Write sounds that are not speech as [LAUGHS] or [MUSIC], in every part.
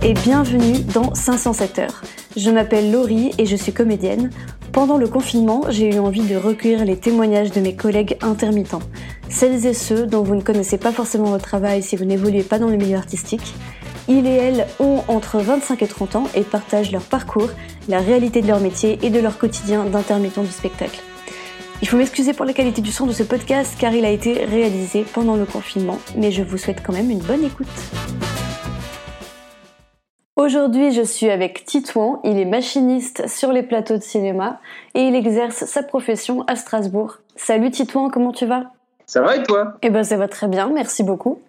et bienvenue dans 507 heures. Je m'appelle Laurie et je suis comédienne. Pendant le confinement, j'ai eu envie de recueillir les témoignages de mes collègues intermittents, celles et ceux dont vous ne connaissez pas forcément le travail si vous n'évoluez pas dans le milieu artistique. Ils et elles ont entre 25 et 30 ans et partagent leur parcours, la réalité de leur métier et de leur quotidien d'intermittent du spectacle. Il faut m'excuser pour la qualité du son de ce podcast car il a été réalisé pendant le confinement, mais je vous souhaite quand même une bonne écoute. Aujourd'hui, je suis avec Titouan. Il est machiniste sur les plateaux de cinéma et il exerce sa profession à Strasbourg. Salut Titouan, comment tu vas? Ça va et toi? Eh ben, ça va très bien, merci beaucoup.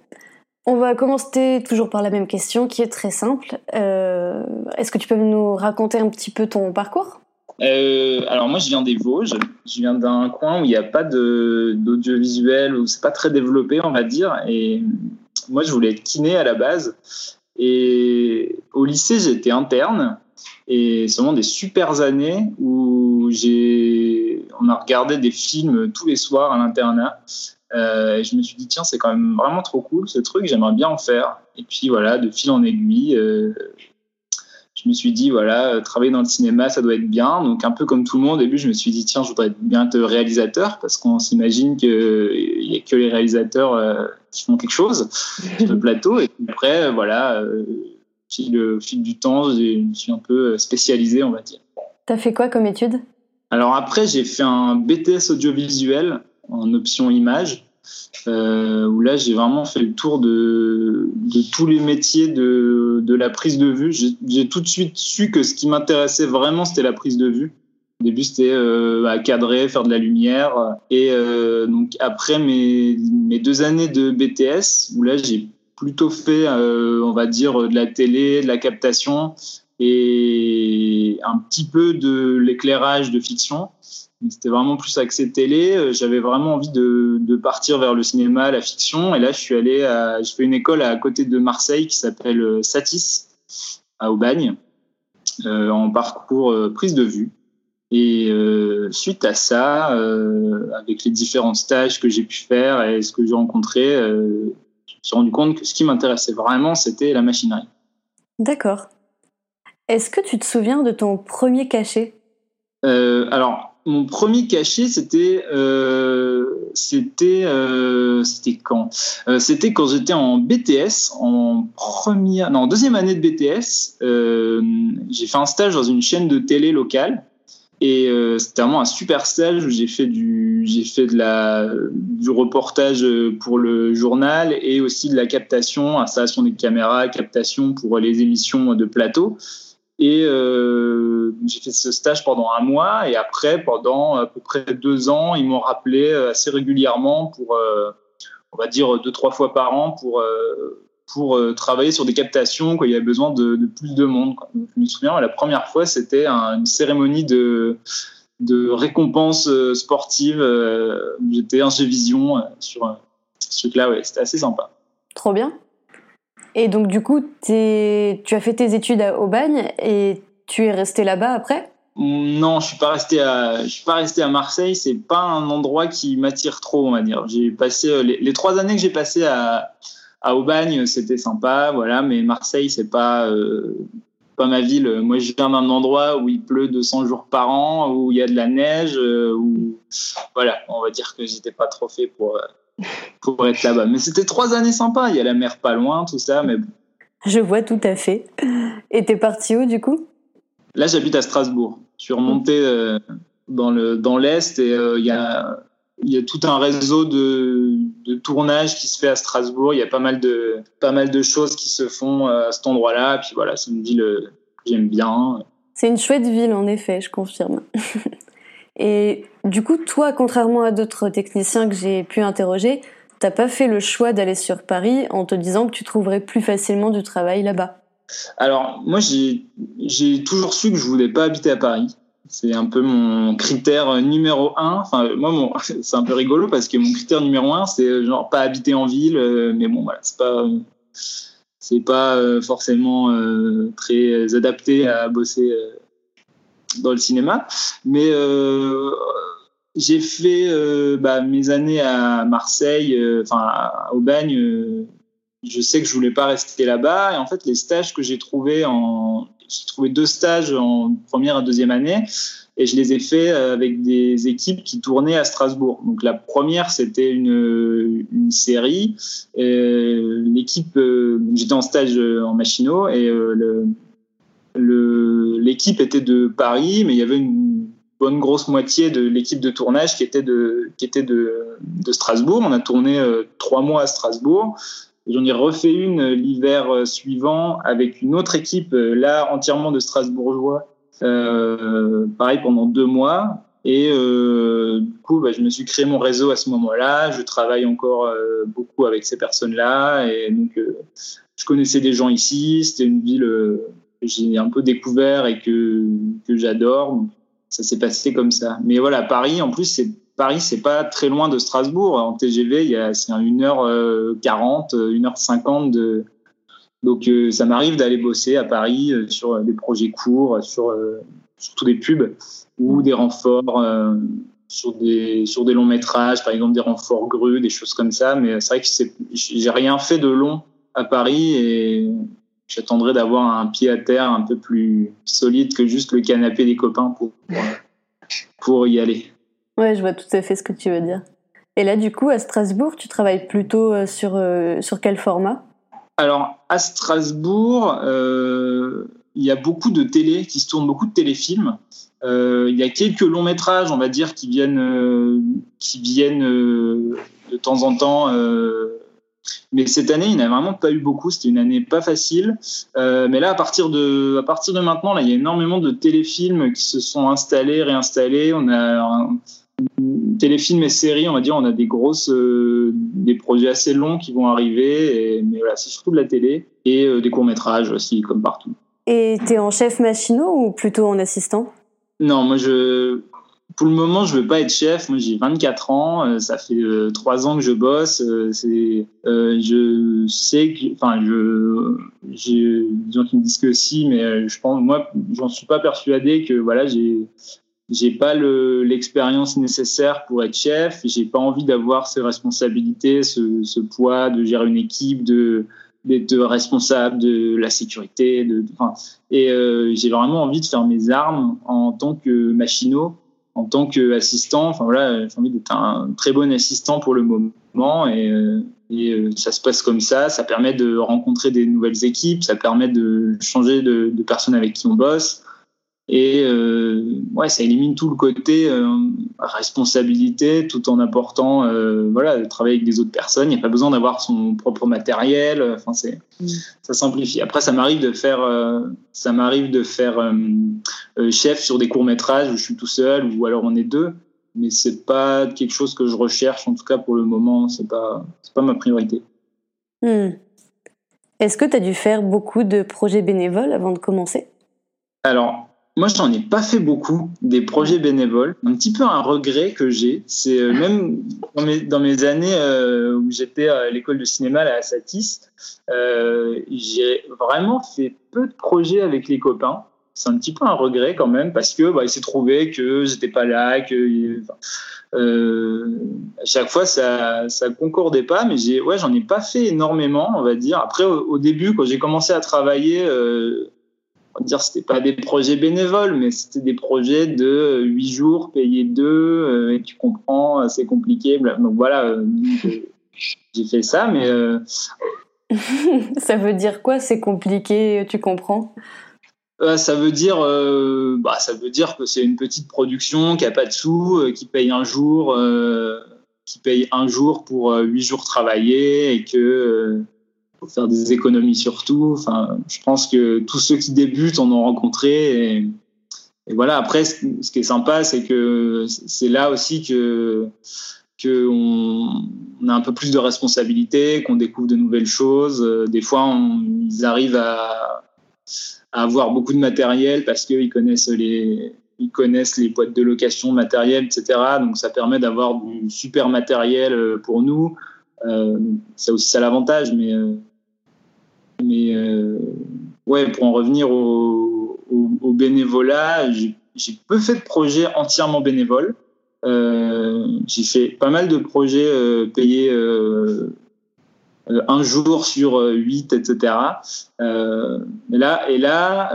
On va commencer toujours par la même question qui est très simple. Euh, Est-ce que tu peux nous raconter un petit peu ton parcours? Euh, alors moi je viens des Vosges, je viens d'un coin où il n'y a pas d'audiovisuel, où c'est pas très développé on va dire. Et moi je voulais être kiné à la base. Et au lycée j'étais interne. Et c'est vraiment des super années où j'ai, on a regardé des films tous les soirs à l'internat. Euh, et je me suis dit tiens c'est quand même vraiment trop cool ce truc, j'aimerais bien en faire. Et puis voilà de fil en aiguille. euh, je me suis dit, voilà, euh, travailler dans le cinéma, ça doit être bien. Donc, un peu comme tout le monde, au début, je me suis dit, tiens, je voudrais bien être réalisateur, parce qu'on s'imagine qu'il n'y a que les réalisateurs euh, qui font quelque chose [LAUGHS] sur le plateau. Et puis après, euh, voilà, euh, au fil, au fil du temps, je me suis un peu spécialisé, on va dire. T'as fait quoi comme étude? Alors après, j'ai fait un BTS audiovisuel en option image, euh, où là, j'ai vraiment fait le tour de, tous les métiers de, la prise de vue. J'ai j'ai tout de suite su que ce qui m'intéressait vraiment, c'était la prise de vue. Au début, c'était euh, à cadrer, faire de la lumière. Et euh, donc après mes, mes deux années de BTS, où là, j'ai plutôt fait, euh, on va dire, de la télé, de la captation et un petit peu de l'éclairage de fiction. C'était vraiment plus axé télé. Euh, J'avais vraiment envie de, de partir vers le cinéma, la fiction. Et là, je suis allé à, je fais une école à côté de Marseille qui s'appelle euh, Satis, à Aubagne, euh, en parcours prise de vue. Et euh, suite à ça, euh, avec les différents stages que j'ai pu faire et ce que j'ai rencontré, je me suis rendu compte que ce qui m'intéressait vraiment, c'était la machinerie. D'accord. Est-ce que tu te souviens de ton premier cachet? Euh, alors, mon premier cachet, c'était, euh, c'était, euh, c'était quand? Euh, C'était quand j'étais en BTS, en première, non, deuxième année de BTS. Euh, j'ai fait un stage dans une chaîne de télé locale. Et euh, c'était vraiment un super stage où j'ai fait du, j'ai fait de la, du reportage pour le journal et aussi de la captation, installation des caméras, captation pour les émissions de plateau. Et euh, j'ai fait ce stage pendant un mois et après, pendant à peu près deux ans, ils m'ont rappelé euh, assez régulièrement pour, euh, on va dire, deux, trois fois par an pour, pour travailler sur des captations quand il y avait besoin de, plus de monde. Je me souviens, la première fois, c'était un- une cérémonie de, de récompense sportive. J'étais un Vision euh, sur ce truc-là, ouais, c'était assez sympa. Trop bien. Et donc du coup, tu as fait tes études à Aubagne et tu es resté là-bas après? Non, je suis suis pas resté à Marseille. C'est pas un endroit qui m'attire trop, on va dire. Passé euh, les, trois années que j'ai passé à, Aubagne, c'était sympa, voilà. Mais Marseille, c'est pas, euh, pas ma ville. Moi, je viens d'un endroit où il pleut 200 jours par an, où il y a de la neige, euh, où, voilà, on va dire que j'étais pas trop fait pour, pour être là-bas. Mais c'était trois années sympas. Il y a la mer pas loin, tout ça. Mais bon. Je vois tout à fait. Et t'es parti où du coup? Là, j'habite à Strasbourg. Je suis remonté euh, dans le dans l'est et euh, il y a il y a tout un réseau de, de tournage qui se fait à Strasbourg. Il y a pas mal de pas mal de choses qui se font euh, à cet endroit-là. Puis voilà, c'est une ville que j'aime bien. C'est une chouette ville en effet, je confirme. [LAUGHS] Et du coup, toi, contrairement à d'autres techniciens que j'ai pu interroger, t'as pas fait le choix d'aller sur Paris en te disant que tu trouverais plus facilement du travail là-bas? Alors moi, j'ai toujours su que je voulais pas habiter à Paris. C'est un peu mon critère numéro un. Enfin, moi, [LAUGHS] c'est un peu rigolo parce que mon critère numéro un, c'est euh, genre pas habiter en ville. euh, Mais bon, voilà, c'est pas, c'est pas euh, forcément très adapté à bosser dans le cinéma. Mais euh, j'ai fait euh, bah, mes années à Marseille, euh, enfin à Aubagne. je sais que je voulais pas rester là-bas. Et en fait, les stages que j'ai trouvés en, j'ai trouvé deux stages en première et deuxième année et je les ai faits avec des équipes qui tournaient à Strasbourg. Donc la première, c'était une, une série. L'équipe, j'étais en stage en machinot et le, l'équipe était de Paris, mais il y avait une bonne grosse moitié de l'équipe de tournage qui était de, qui était de, Strasbourg. On a tourné euh, trois mois à Strasbourg. J'en ai refait une l'hiver suivant avec une autre équipe, là entièrement de Strasbourgeois, euh, pareil pendant deux mois. Et euh, du coup, bah, je me suis créé mon réseau à ce moment-là. Je travaille encore euh, beaucoup avec ces personnes-là. Et donc, euh, je connaissais des gens ici. C'était une ville j'ai un peu découvert et que, que j'adore. Ça s'est passé comme ça. Mais voilà, Paris, en plus, c'est Paris, c'est pas très loin de Strasbourg. En TGV, il y a c'est 1h40, 1h50 de, donc euh, ça m'arrive d'aller bosser à Paris euh, sur des projets courts, sur surtout des pubs ou des renforts sur des sur des longs métrages, par exemple des renforts grues, des choses comme ça. Mais c'est vrai que j'ai rien fait de long à Paris et j'attendrai d'avoir un pied à terre un peu plus solide que juste le canapé des copains pour, pour, y aller. Ouais, je vois tout à fait ce que tu veux dire. Et là, du coup, à Strasbourg, tu travailles plutôt sur, sur quel format? Alors, à Strasbourg, euh, il y a beaucoup de télé, qui se tournent beaucoup de téléfilms. Euh, il y a quelques longs métrages, on va dire, qui viennent, euh, qui viennent de temps en temps. Mais cette année, il n'y a vraiment pas eu beaucoup. C'était une année pas facile. mais là, à partir de, à partir de maintenant, là, il y a énormément de téléfilms qui se sont installés, réinstallés. On a téléfilms et séries, on va dire, on a des grosses, euh, des projets assez longs qui vont arriver, et, mais voilà, c'est surtout de la télé et euh, des courts métrages aussi, comme partout. Et tu es en chef machinot ou plutôt en assistant? Non, moi je, pour le moment, je veux pas être chef. Moi, j'ai 24 ans. Euh, ça fait trois ans que je bosse. c'est, je sais que, enfin, je, j'ai des gens qui me disent que si, mais je pense, moi, j'en suis pas persuadé que voilà, j'ai, j'ai pas l'expérience nécessaire pour être chef. J'ai pas envie d'avoir ces responsabilités, ce, poids de gérer une équipe, de d'être responsable de la sécurité. De, et euh, j'ai vraiment envie de faire mes armes en tant que machinot, en tant qu'assistant. Enfin voilà, j'ai envie d'être un très bon assistant pour le moment et, euh, et euh, ça se passe comme ça. Ça permet de rencontrer des nouvelles équipes, ça permet de changer de, de personnes avec qui on bosse. Et euh, ouais, ça élimine tout le côté euh, responsabilité, tout en apportant, euh, voilà, de travailler avec des autres personnes. Il n'y a pas besoin d'avoir son propre matériel. Enfin, c'est, mm. ça simplifie. Après, ça m'arrive de faire, ça m'arrive de faire chef sur des courts métrages où je suis tout seul ou alors on est deux. Mais c'est pas quelque chose que je recherche, en tout cas pour le moment. C'est pas, c'est pas ma priorité. Mm. Est-ce que tu as dû faire beaucoup de projets bénévoles avant de commencer? Alors, moi, je n'en ai pas fait beaucoup des projets bénévoles. Un petit peu un regret que j'ai, c'est euh, même dans mes, années euh, où j'étais à l'école de cinéma à Satis, euh, j'ai vraiment fait peu de projets avec les copains. C'est un petit peu un regret quand même parce que bah, il s'est trouvé que j'étais pas là, que euh, à chaque fois ça ça concordait pas, mais j'ai ouais j'en ai pas fait énormément, on va dire. Après au, début quand j'ai commencé à travailler va dire c'était pas des projets bénévoles, mais c'était des projets de 8 jours payés 2, euh, et tu comprends, c'est compliqué. Donc voilà, euh, j'ai fait ça, mais. Euh, [LAUGHS] ça veut dire quoi C'est compliqué, tu comprends? Ça veut dire, bah, ça veut dire que c'est une petite production qui a pas de sous, qui paye un jour, qui paye un jour pour huit jours travaillés et que faire des économies sur tout. Enfin, je pense que tous ceux qui débutent en ont rencontré. Et, voilà, après, ce, qui est sympa, c'est que c'est là aussi que qu'on on a un peu plus de responsabilité, qu'on découvre de nouvelles choses. Euh, des fois, ils arrivent à, avoir beaucoup de matériel parce qu'ils connaissent les, ils connaissent les boîtes de location matériel, etc. Donc, ça permet d'avoir du super matériel euh, pour nous. Euh, c'est aussi ça l'avantage, mais mais euh, ouais, pour en revenir au, au, bénévolat, j'ai peu fait de projets entièrement bénévoles. Euh, j'ai fait pas mal de projets euh, payés un jour sur huit, etc. et là, et là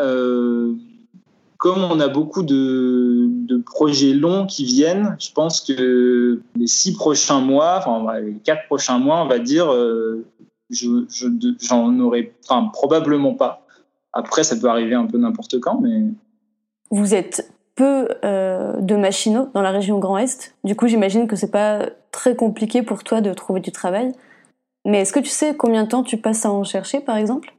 comme on a beaucoup de, projets longs qui viennent, je pense que les six prochains mois, enfin les quatre prochains mois, on va dire, je, j'en aurais, enfin probablement pas. Après, ça peut arriver un peu n'importe quand, mais. Vous êtes peu euh, de machinaux dans la région Grand Est. Du coup, j'imagine que c'est pas très compliqué pour toi de trouver du travail. Mais est-ce que tu sais combien de temps tu passes à en chercher, par exemple?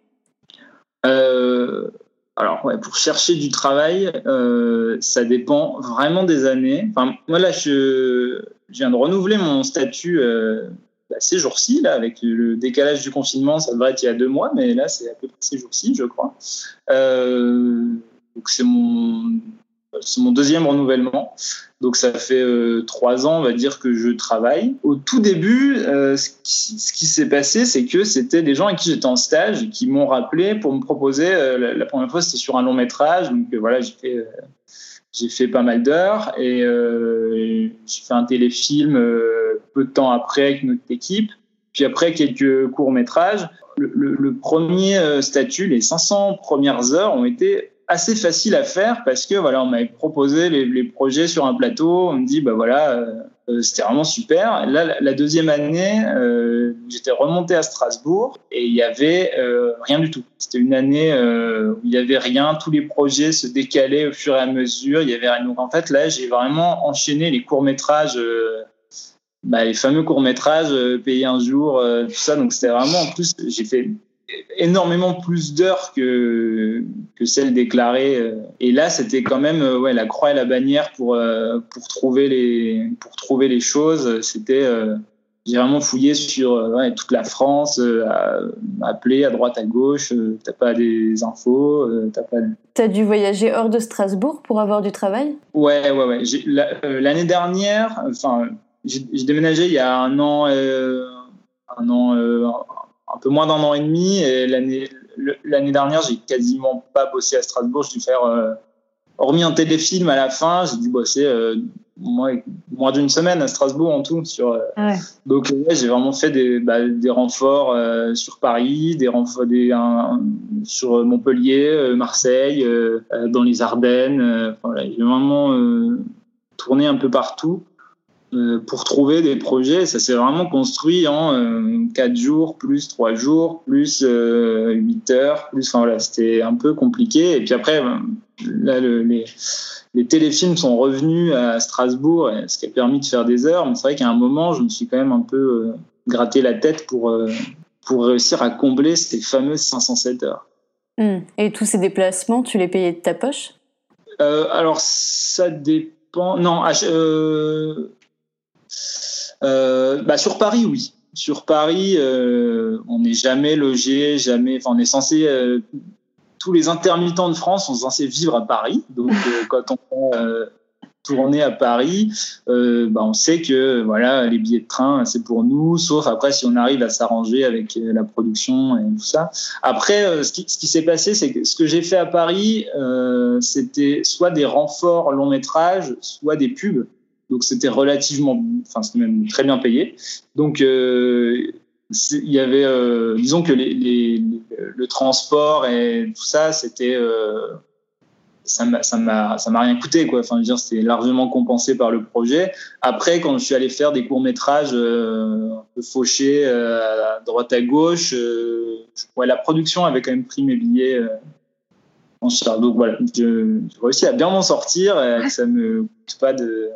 Euh, Alors, ouais, pour chercher du travail, euh, ça dépend vraiment des années. Enfin, moi, là, je, je viens de renouveler mon statut bah, ces jours-ci, là, avec le décalage du confinement, ça devrait être il y a deux mois, mais là, c'est à peu près ces jours-ci, je crois. Euh, donc, c'est mon, c'est mon deuxième renouvellement. Donc, ça fait euh, trois ans, on va dire, que je travaille. Au tout début, euh, ce qui, s'est passé, c'est que c'était des gens avec qui j'étais en stage qui m'ont rappelé pour me proposer. La, première fois, c'était sur un long métrage. Donc, voilà, j'ai fait j'ai fait pas mal d'heures et j'ai fait un téléfilm peu de temps après avec notre équipe. Puis après quelques courts métrages. Le, premier euh, statut, les 500 premières heures ont été assez faciles à faire parce que voilà, on m'avait proposé les, projets sur un plateau. On me dit bah voilà, euh, euh, c'était vraiment super. Là, la deuxième année, j'étais remonté à Strasbourg et il y avait rien du tout. C'était une année où il y avait rien. Tous les projets se décalaient au fur et à mesure. Il y avait rien. Donc en fait, là, j'ai vraiment enchaîné les courts métrages. Bah, les fameux courts métrages payés un jour, tout ça. Donc c'était vraiment en plus, j'ai fait énormément plus d'heures que, que celles déclarées. Euh. Et là, c'était quand même euh, ouais, la croix et la bannière pour, euh, pour, trouver, les, pour trouver les choses. C'était, j'ai vraiment fouillé sur ouais, toute la France, appelé à droite, à gauche. t'as pas des infos, t'as pas. T'as dû voyager hors de Strasbourg pour avoir du travail? Ouais, ouais, ouais. L'année dernière, enfin, j'ai déménagé il y a un an, un an, un peu moins d'un an et demi. Et l'année, l'année dernière, j'ai quasiment pas bossé à Strasbourg. J'ai dû faire, euh, hormis un téléfilm à la fin, j'ai dû bosser euh, moins, moins d'une semaine à Strasbourg en tout. Sur, euh, ouais. Donc, j'ai vraiment fait des, bah, des renforts sur Paris, des renforts des, sur Montpellier, Marseille, dans les Ardennes. Voilà, j'ai vraiment tourné un peu partout. Euh, pour trouver des projets. Ça s'est vraiment construit en euh, 4 jours, plus 3 jours, plus euh, 8 heures. Plus, enfin, voilà, c'était un peu compliqué. Et puis après, euh, là, le, les, les, téléfilms sont revenus à Strasbourg, ce qui a permis de faire des heures. Mais c'est vrai qu'à un moment, je me suis quand même un peu euh, gratté la tête pour, pour réussir à combler ces fameuses 507 heures. Mmh. Et tous ces déplacements, tu les payais de ta poche? Alors, ça dépend. Non, euh, euh, bah, sur Paris, oui. Sur Paris, euh, on n'est jamais logé, jamais. Enfin, on est censé. Euh, tous les intermittents de France sont censés vivre à Paris. Donc, [LAUGHS] quand on tourner à Paris, bah, on sait que voilà, les billets de train, c'est pour nous, sauf après si on arrive à s'arranger avec la production et tout ça. Après, ce qui, ce qui s'est passé, c'est que ce que j'ai fait à Paris, c'était soit des renforts long métrage, soit des pubs. Donc c'était relativement, enfin c'était même très bien payé. Donc euh, il y avait, euh, disons que les, les, le transport et tout ça, c'était, euh, ça m'a, ça m'a, rien coûté quoi. Enfin, je veux dire, c'était largement compensé par le projet. Après, quand je suis allé faire des courts métrages euh, un peu fauchés à droite à gauche, ouais, la production avait quand même pris mes billets. en charge. Donc voilà, je réussis à bien m'en sortir, et ça me coûte pas de,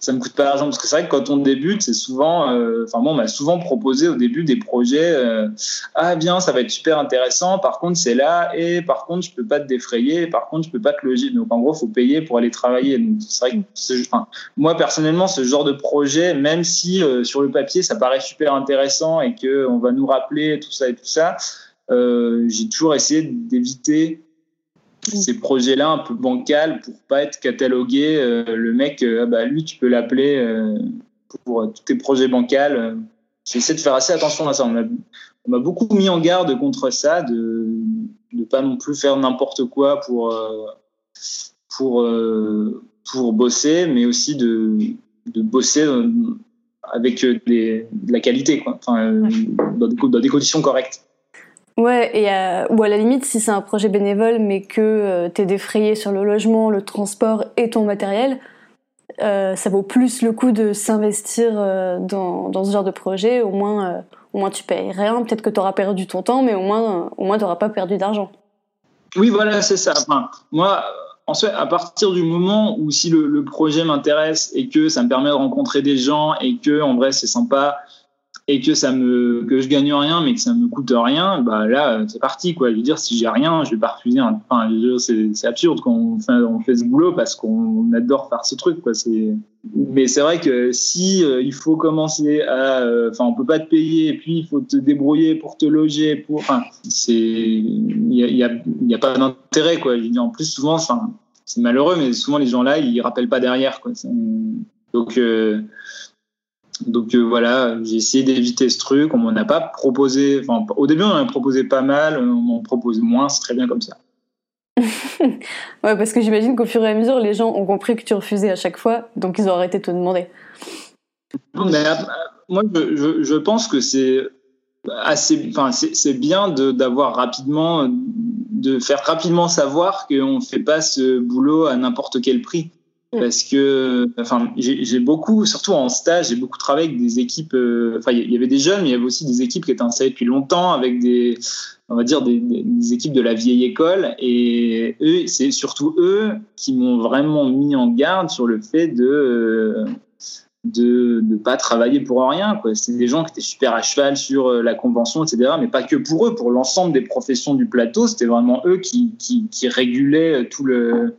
ça me coûte pas d'argent parce que c'est vrai que quand on débute, c'est souvent, euh, enfin moi on m'a souvent proposé au début des projets, euh, ah bien ça va être super intéressant, par contre c'est là et par contre je peux pas te défrayer, par contre je peux pas te loger, donc en gros faut payer pour aller travailler. Donc c'est vrai que enfin, moi personnellement ce genre de projet, même si euh, sur le papier ça paraît super intéressant et que on va nous rappeler tout ça et tout ça, j'ai toujours essayé d'éviter ces projets-là un peu bancal pour pas être catalogué. Euh, le mec, euh, ah bah, lui, tu peux l'appeler euh, pour tous tes projets bancals. J'essaie de faire assez attention à ça. On m'a beaucoup mis en garde contre ça, de ne pas non plus faire n'importe quoi pour, pour, pour bosser, mais aussi de, de bosser avec des, de la qualité, quoi. Enfin, dans, des, dans, des, conditions correctes. Ouais, et ou à la limite, si c'est un projet bénévole, mais que tu es défrayé sur le logement, le transport et ton matériel, euh, ça vaut plus le coup de s'investir euh, dans, dans, ce genre de projet. Au moins, euh, au moins tu payes rien. Peut-être que tu auras perdu ton temps, mais au moins, au moins tu n'auras pas perdu d'argent. Oui, voilà, c'est ça. Moi, ensuite, à partir du moment où si le, le projet m'intéresse et que ça me permet de rencontrer des gens et que en vrai c'est sympa et que ça me que je gagne rien mais que ça me coûte rien bah là c'est parti quoi. Je veux dire si j'ai rien je vais pas refuser enfin c'est absurde quand on fait, on fait ce boulot parce qu'on adore faire ce truc quoi. C'est mais c'est vrai que si euh, il faut commencer à euh, enfin on peut pas te payer et puis il faut te débrouiller pour te loger pour c'est il y a, y, y a pas d'intérêt quoi. Je veux dire en plus souvent c'est malheureux mais souvent les gens là ils rappellent pas derrière quoi. Donc euh, donc euh, voilà, j'ai essayé d'éviter ce truc. On m'en a pas proposé. Enfin, au début, on en a proposé pas mal. On m'en propose moins. C'est très bien comme ça. [LAUGHS] ouais, parce que j'imagine qu'au fur et à mesure, les gens ont compris que tu refusais à chaque fois, donc ils ont arrêté de te demander. Mais, euh, moi, je, je, pense que c'est assez. Enfin, c'est bien d'avoir rapidement, de faire rapidement savoir qu'on ne fait pas ce boulot à n'importe quel prix. Mm. parce que enfin j'ai beaucoup surtout en stage j'ai beaucoup travaillé avec des équipes euh, enfin il y avait des jeunes mais il y avait aussi des équipes qui étaient installées depuis longtemps avec des on va dire des, équipes de la vieille école. Et eux c'est surtout eux qui m'ont vraiment mis en garde sur le fait de euh, de ne pas travailler pour rien quoi. C'est des gens qui étaient super à cheval sur euh, la convention etc mais pas que pour eux pour l'ensemble des professions du plateau. C'était vraiment eux qui, qui, qui régulaient tout le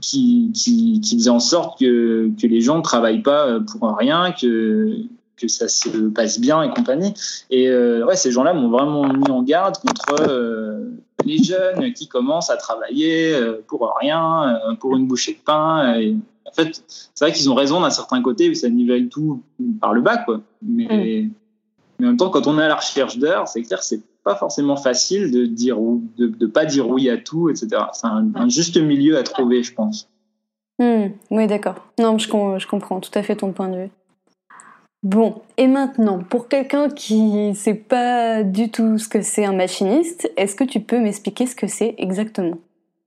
qui, qui, qui, faisait en sorte que, que les gens ne travaillent pas euh, pour rien, que, que ça se passe bien et compagnie. Et euh, ouais, ces gens-là m'ont vraiment mis en garde contre euh, les jeunes qui commencent à travailler pour rien, pour une bouchée de pain. Et, en fait, c'est vrai qu'ils ont raison d'un certain côté, où ça nivelle tout par le bas, quoi. Mais, mm. mais en même temps, quand on est à la recherche d'heures, c'est clair, c'est pas forcément facile de dire de, de pas dire oui à tout, etc. C'est un, juste milieu à trouver, je pense. Hmm, oui, d'accord. Non, je, je, comprends tout à fait ton point de vue. Bon, et maintenant, pour quelqu'un qui ne sait pas du tout ce que c'est un machiniste, est-ce que tu peux m'expliquer ce que c'est exactement?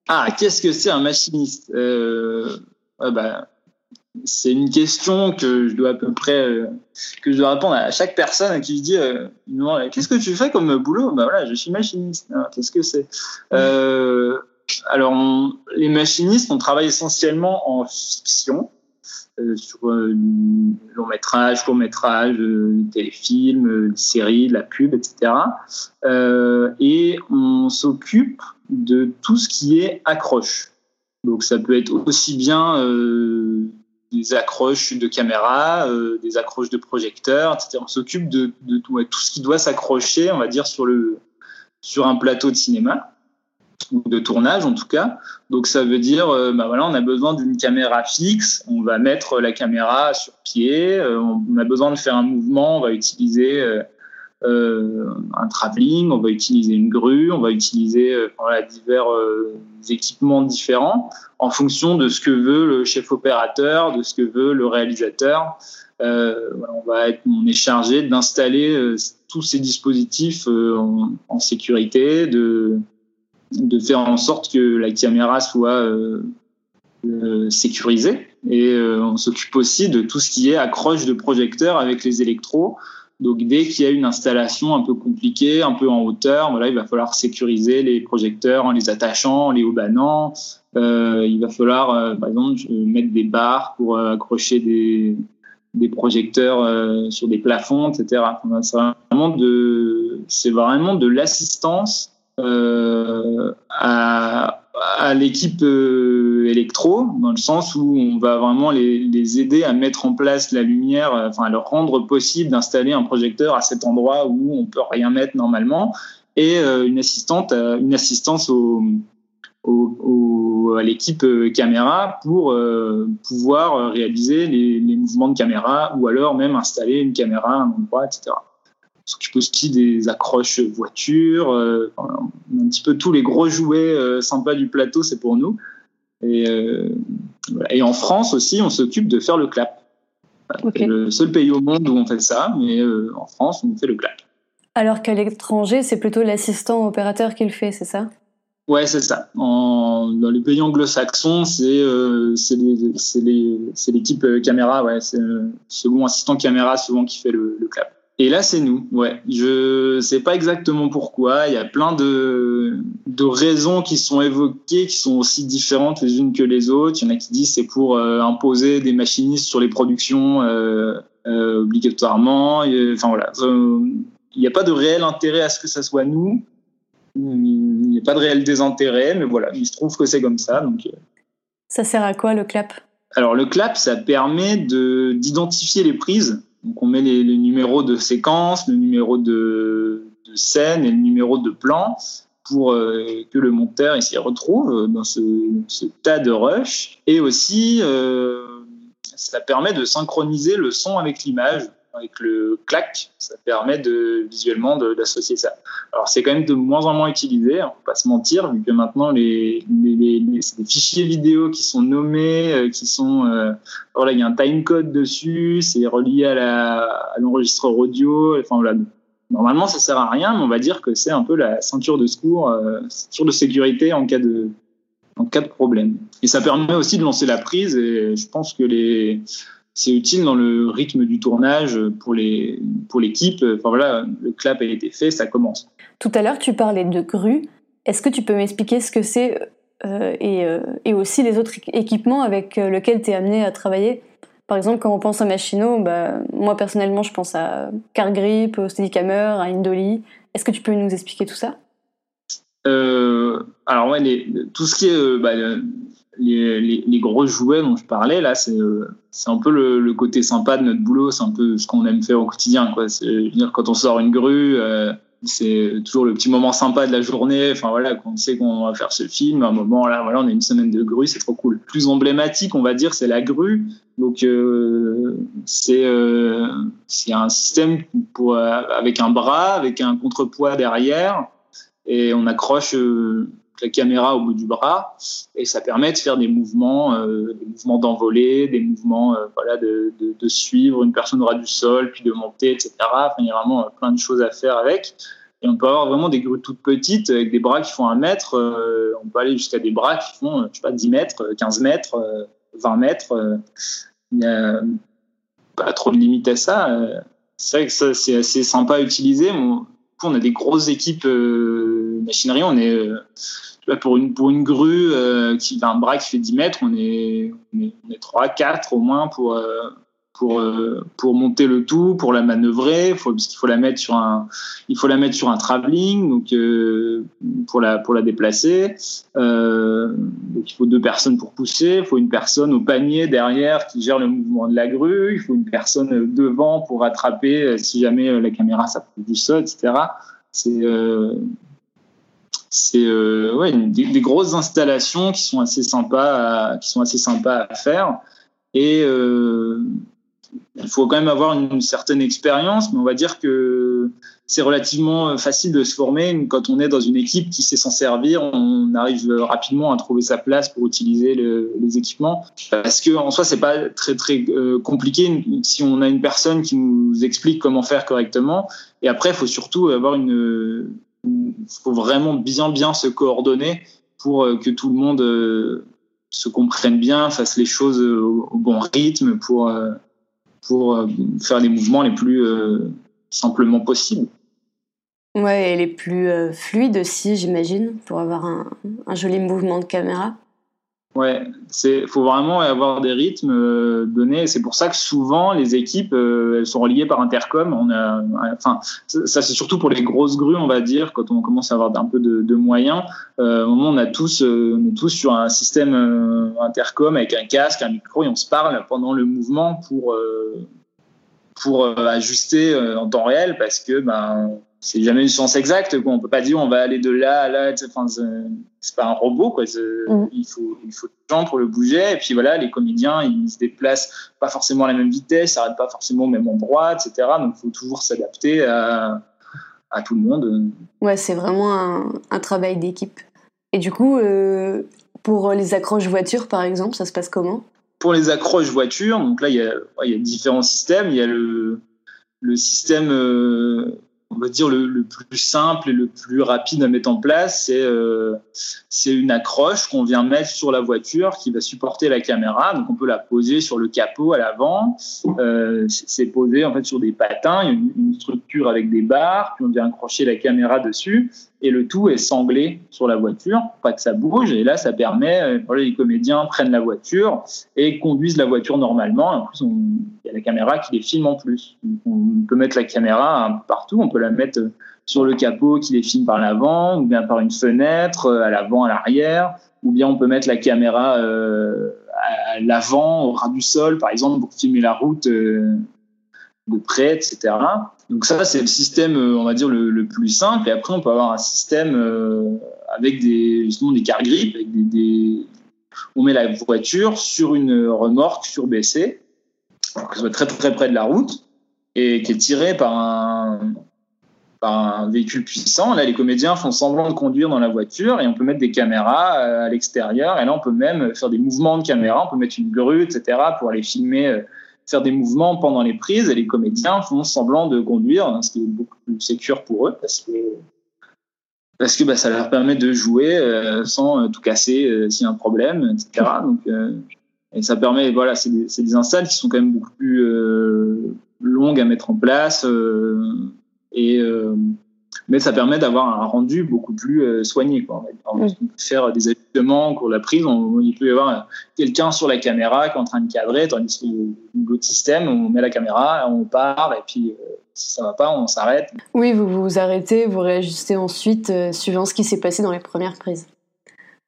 Ah, qu'est-ce que c'est un machiniste? Euh, bah, c'est une question que je dois à peu près euh, que je dois répondre à chaque personne qui dit euh, qu'est-ce que tu fais comme boulot? Bah voilà je suis machiniste. Qu'est-ce que c'est? Euh, alors les machinistes on travaille essentiellement en fiction sur long métrage court métrage téléfilm séries la pub etc et on s'occupe de tout ce qui est accroche. Donc ça peut être aussi bien des accroches de caméras, euh, des accroches de projecteurs, etc. On s'occupe de, tout, ce qui doit s'accrocher, on va dire, sur, le, sur un plateau de cinéma ou de tournage en tout cas. Donc ça veut dire, euh, bah voilà, on a besoin d'une caméra fixe, on va mettre la caméra sur pied, euh, on a besoin de faire un mouvement, on va utiliser euh, un travelling, on va utiliser une grue, on va utiliser euh, divers euh, équipements différents en fonction de ce que veut le chef opérateur, de ce que veut le réalisateur. Euh, on est chargé d'installer tous ces dispositifs en, sécurité, de de faire en sorte que la caméra soit euh, sécurisée et on s'occupe aussi de tout ce qui est accroche de projecteurs avec les électros donc dès qu'il y a une installation un peu compliquée, un peu en hauteur, voilà, il va falloir sécuriser les projecteurs en les attachant, en les haubannant. Euh, il va falloir, euh, par exemple, mettre des barres pour euh, accrocher des, des projecteurs euh, sur des plafonds, etc. c'est vraiment de, c'est vraiment de l'assistance à, à l'équipe euh, électro, dans le sens où on va vraiment les, aider à mettre en place la lumière, euh, enfin à leur rendre possible d'installer un projecteur à cet endroit où on peut rien mettre normalement, et euh, une assistante, une assistance au, à l'équipe caméra pour pouvoir réaliser les, les, mouvements de caméra ou alors même installer une caméra à un endroit, etc s'occupe aussi des accroches voitures, euh, un petit peu tous les gros jouets euh, sympas du plateau, c'est pour nous. Et, euh, et, en France aussi, on s'occupe de faire le clap. C'est le seul pays au monde où on fait ça, mais en France, on fait le clap. Alors qu'à l'étranger, c'est plutôt l'assistant opérateur qui le fait, c'est ça? Ouais, c'est ça. En, dans les pays anglo-saxons, c'est l'équipe caméra, ouais, c'est le second assistant caméra souvent qui fait le, le clap. Et là, c'est nous, ouais. Je sais pas exactement pourquoi. Il y a plein de, de raisons qui sont évoquées, qui sont aussi différentes les unes que les autres. Il y en a qui disent c'est pour euh, imposer des machinistes sur les productions euh, euh, obligatoirement. enfin voilà, il n'y a pas de réel intérêt à ce que ça soit nous. Il n'y a pas de réel désintérêt, mais voilà, il se trouve que c'est comme ça. Donc, ça sert à quoi le clap? Alors le clap, ça permet de d'identifier les prises. Donc on met les, numéros de séquence, le numéro de, scène et le numéro de plan pour euh, que le monteur s'y retrouve dans ce, tas de rush. Et aussi, euh, ça permet de synchroniser le son avec l'image avec le clac, ça permet de visuellement d'associer ça. Alors c'est quand même de moins en moins utilisé, on va pas se mentir, vu que maintenant les, les, fichiers vidéo qui sont nommés, euh, qui sont euh, voilà, il y a un time code dessus, c'est relié à l'enregistreur audio, enfin voilà. Normalement ça sert à rien, mais on va dire que c'est un peu la ceinture de secours, euh, ceinture de sécurité en cas de problème. Et ça permet aussi de lancer la prise et je pense que les c'est utile dans le rythme du tournage pour les pour l'équipe. Enfin voilà, le clap a été fait, ça commence. Tout à l'heure, tu parlais de grue. Est-ce que tu peux m'expliquer ce que c'est euh, et, euh, et, aussi les autres équipements avec euh, lesquels tu es amené à travailler? Par exemple, quand on pense à Machino, bah, moi personnellement, je pense à CarGrip, au Steadicammer, à Indoli. Est-ce que tu peux nous expliquer tout ça? Alors ouais, les, tout ce qui est bah, les, les, les, gros jouets dont je parlais, là, c'est euh, un peu le, côté sympa de notre boulot, c'est un peu ce qu'on aime faire au quotidien. Quoi. Dire, quand on sort une grue, euh, c'est toujours le petit moment sympa de la journée. Enfin voilà, quand on sait qu'on va faire ce film, à un moment là, voilà, on a une semaine de grue, c'est trop cool. Plus emblématique, on va dire, c'est la grue. Donc euh, c'est euh, c'est un système pour avec un bras, avec un contrepoids derrière, et on accroche la caméra au bout du bras et ça permet de faire des mouvements, euh, des mouvements d'envolée, des mouvements euh, voilà de, de, suivre une personne au ras du sol puis de monter, etc. Enfin, il y a vraiment euh, plein de choses à faire avec. Et on peut avoir vraiment des grues toutes petites avec des bras qui font un mètre. On peut aller jusqu'à des bras qui font, je sais pas, 10 mètres, 15 mètres, 20 mètres. Il n'y a pas trop de limites à ça. C'est vrai que ça, c'est assez sympa à utiliser. on a des grosses équipes machinerie. On est pour une, pour une grue euh, qui a un bras qui fait 10 mètres, on est, on est, on est 3, 4 au moins pour, euh, pour, euh, pour monter le tout, pour la manœuvrer. Faut, parce qu'il faut la mettre sur un, il faut la mettre sur un travelling, donc pour la, pour la déplacer. donc il faut deux personnes pour pousser. Il faut une personne au panier derrière qui gère le mouvement de la grue. Il faut une personne devant pour rattraper si jamais la caméra s'approche du sol, etc. C'est c'est euh, ouais, des, grosses installations qui sont assez sympas à, qui sont assez sympas à faire. Et euh, il faut quand même avoir une, certaine expérience mais on va dire que c'est relativement facile de se former. Quand on est dans une équipe qui sait s'en servir on arrive rapidement à trouver sa place pour utiliser les équipements. Parce que en soi c'est pas très très euh, compliqué. Si on a une personne qui nous explique comment faire correctement. Et après il faut surtout avoir une faut vraiment bien bien se coordonner pour euh, que tout le monde euh, se comprenne bien, fasse les choses au, bon rythme pour, euh, pour faire les mouvements les plus simplement possibles. Ouais, et les plus fluides aussi, j'imagine, pour avoir un, un, joli mouvement de caméra. Ouais, c'est faut vraiment avoir des rythmes euh, donnés. C'est pour ça que souvent les équipes euh, elles sont reliées par intercom. Enfin, ça c'est surtout pour les grosses grues, on va dire, quand on commence à avoir un peu de, moyens. Euh, au moment on a tous, on est tous sur un système intercom avec un casque, un micro et on se parle pendant le mouvement pour pour ajuster en temps réel parce que ben c'est jamais une science exacte. Quoi. On peut pas dire on va aller de là à là. Enfin, c'est pas un robot. Quoi. Mm. Il faut il faut des gens pour le bouger. Et puis voilà, les comédiens ils se déplacent pas forcément à la même vitesse, s'arrêtent pas forcément au même endroit, etc. Donc il faut toujours s'adapter à, à tout le monde. Ouais, c'est vraiment un, un travail d'équipe. Et du coup, euh, pour les accroches voitures par exemple, ça se passe comment? Pour les accroches voitures, donc là, il y a, il y a différents systèmes. Il y a le, le système on va dire le, plus simple et le plus rapide à mettre en place, c'est euh, une accroche qu'on vient mettre sur la voiture qui va supporter la caméra. Donc on peut la poser sur le capot à l'avant. Euh, c'est posé en fait sur des patins, il y a une, structure avec des barres, puis on vient accrocher la caméra dessus et le tout est sanglé sur la voiture pas que ça bouge. Et là, ça permet, euh, les comédiens prennent la voiture et conduisent la voiture normalement. En plus, il y a la caméra qui les filme en plus. on peut mettre la caméra un peu partout. On peut la mettre sur le capot qui les filme par l'avant, ou bien par une fenêtre euh, à l'avant, à l'arrière, ou bien on peut mettre la caméra euh, à l'avant, au ras du sol, par exemple, pour filmer la route de près, etc. Donc ça, c'est le système, euh, on va dire, le, plus simple. Et après, on peut avoir un système euh, avec des, justement des car grips, on met la voiture sur une remorque surbaissée, qui soit très très près de la route, et qui est tirée par un, par un véhicule puissant. Là, les comédiens font semblant de conduire dans la voiture et on peut mettre des caméras euh, à l'extérieur. Et là, on peut même faire des mouvements de caméra, on peut mettre une grue, etc., pour aller filmer faire des mouvements pendant les prises et les comédiens font semblant de conduire, hein, ce qui est beaucoup plus sécure pour eux parce que parce que bah, ça leur permet de jouer euh, sans euh, tout casser euh, s'il y a un problème, etc. Donc, et ça permet, voilà, c'est des, des installs qui sont quand même beaucoup plus longues à mettre en place et mais ça permet d'avoir un rendu beaucoup plus euh, soigné. Quoi. On peut faire des ajustements au cours de la prise. il peut y avoir quelqu'un sur la caméra qui est en train de cadrer, tandis que l'autre système, on met la caméra, on part, et puis euh, si ça va pas, on s'arrête. Oui, vous vous arrêtez, vous réajustez ensuite, euh, suivant ce qui s'est passé dans les premières prises.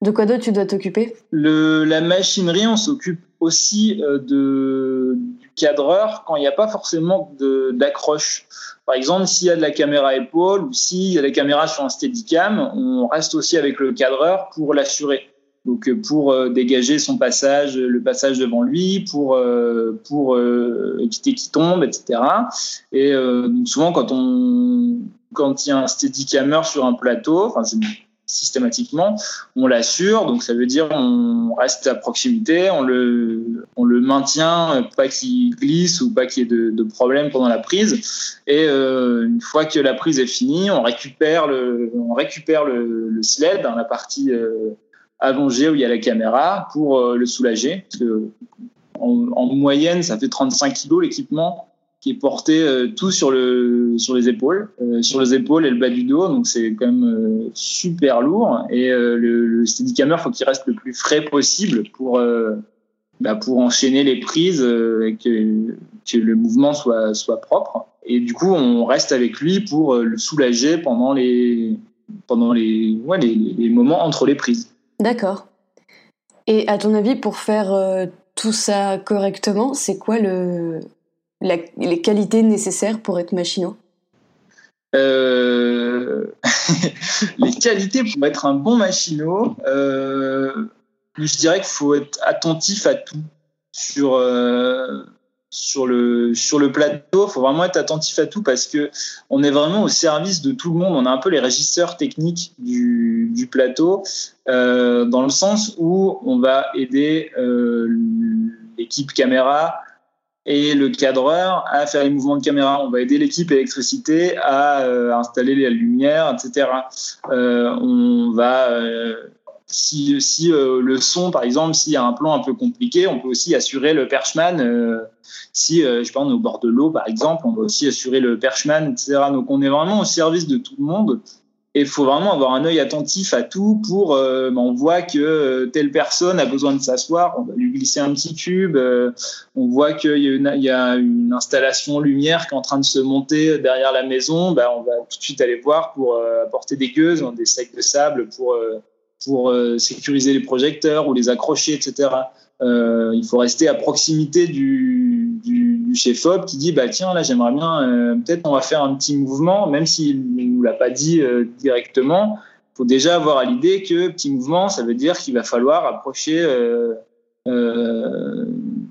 De quoi d'autre tu dois t'occuper? La machinerie, on s'occupe aussi de, du cadreur quand il n'y a pas forcément d'accroche. Par exemple, s'il y a de la caméra épaule ou s'il y a des caméras sur un steadicam, on reste aussi avec le cadreur pour l'assurer. Donc euh, pour euh, dégager son passage, le passage devant lui, pour euh, pour éviter qu'il tombe, etc. Et souvent quand on quand il y a un steadicammer sur un plateau, enfin systématiquement, on l'assure. Donc ça veut dire on reste à proximité, on le, on le maintient, pas qu'il glisse ou pas qu'il y ait de, de problème pendant la prise. Et euh, une fois que la prise est finie, on récupère le, on récupère le, le sled dans la partie euh, allongée où il y a la caméra pour euh, le soulager. Parce que en, en, moyenne, ça fait 35 kilos l'équipement qui porté euh, tout sur le sur les épaules, euh, sur les épaules et le bas du dos, donc c'est quand même euh, super lourd. Et le, le Steadicammer, faut qu'il reste le plus frais possible pour bah, pour enchaîner les prises et que, que le mouvement soit soit propre. Et du coup, on reste avec lui pour le soulager pendant les pendant les ouais, les moments entre les prises. D'accord. Et à ton avis, pour faire tout ça correctement, c'est quoi le, les qualités nécessaires pour être machinot euh, [LAUGHS] Les qualités pour être un bon machinot, euh, je dirais qu'il faut être attentif à tout. Sur, euh, sur, le, sur le plateau, il faut vraiment être attentif à tout parce que on est vraiment au service de tout le monde. On est un peu les régisseurs techniques du, du plateau, dans le sens où on va aider l'équipe caméra et le cadreur à faire les mouvements de caméra. On va aider l'équipe électricité à euh, installer les lumières, etc. Euh, on va euh, si, si le son, par exemple, s'il y a un plan un peu compliqué, on peut aussi assurer le perchman. si, je pense, au bord de l'eau, par exemple, on va aussi assurer le perchman, etc. Donc, on est vraiment au service de tout le monde il faut vraiment avoir un œil attentif à tout pour, euh, ben, on voit que euh, telle personne a besoin de s'asseoir, on va lui glisser un petit cube. Euh, on voit qu'il y, a une installation lumière qui est en train de se monter derrière la maison. Ben, on va tout de suite aller voir pour apporter des gueuses, des sacs de sable pour, pour sécuriser les projecteurs ou les accrocher, etc. il faut rester à proximité du, du chef-op qui dit bah tiens là j'aimerais bien euh, peut-être on va faire un petit mouvement même s'il ne nous l'a pas dit euh, directement. Faut déjà avoir à l'idée que petit mouvement ça veut dire qu'il va falloir approcher euh,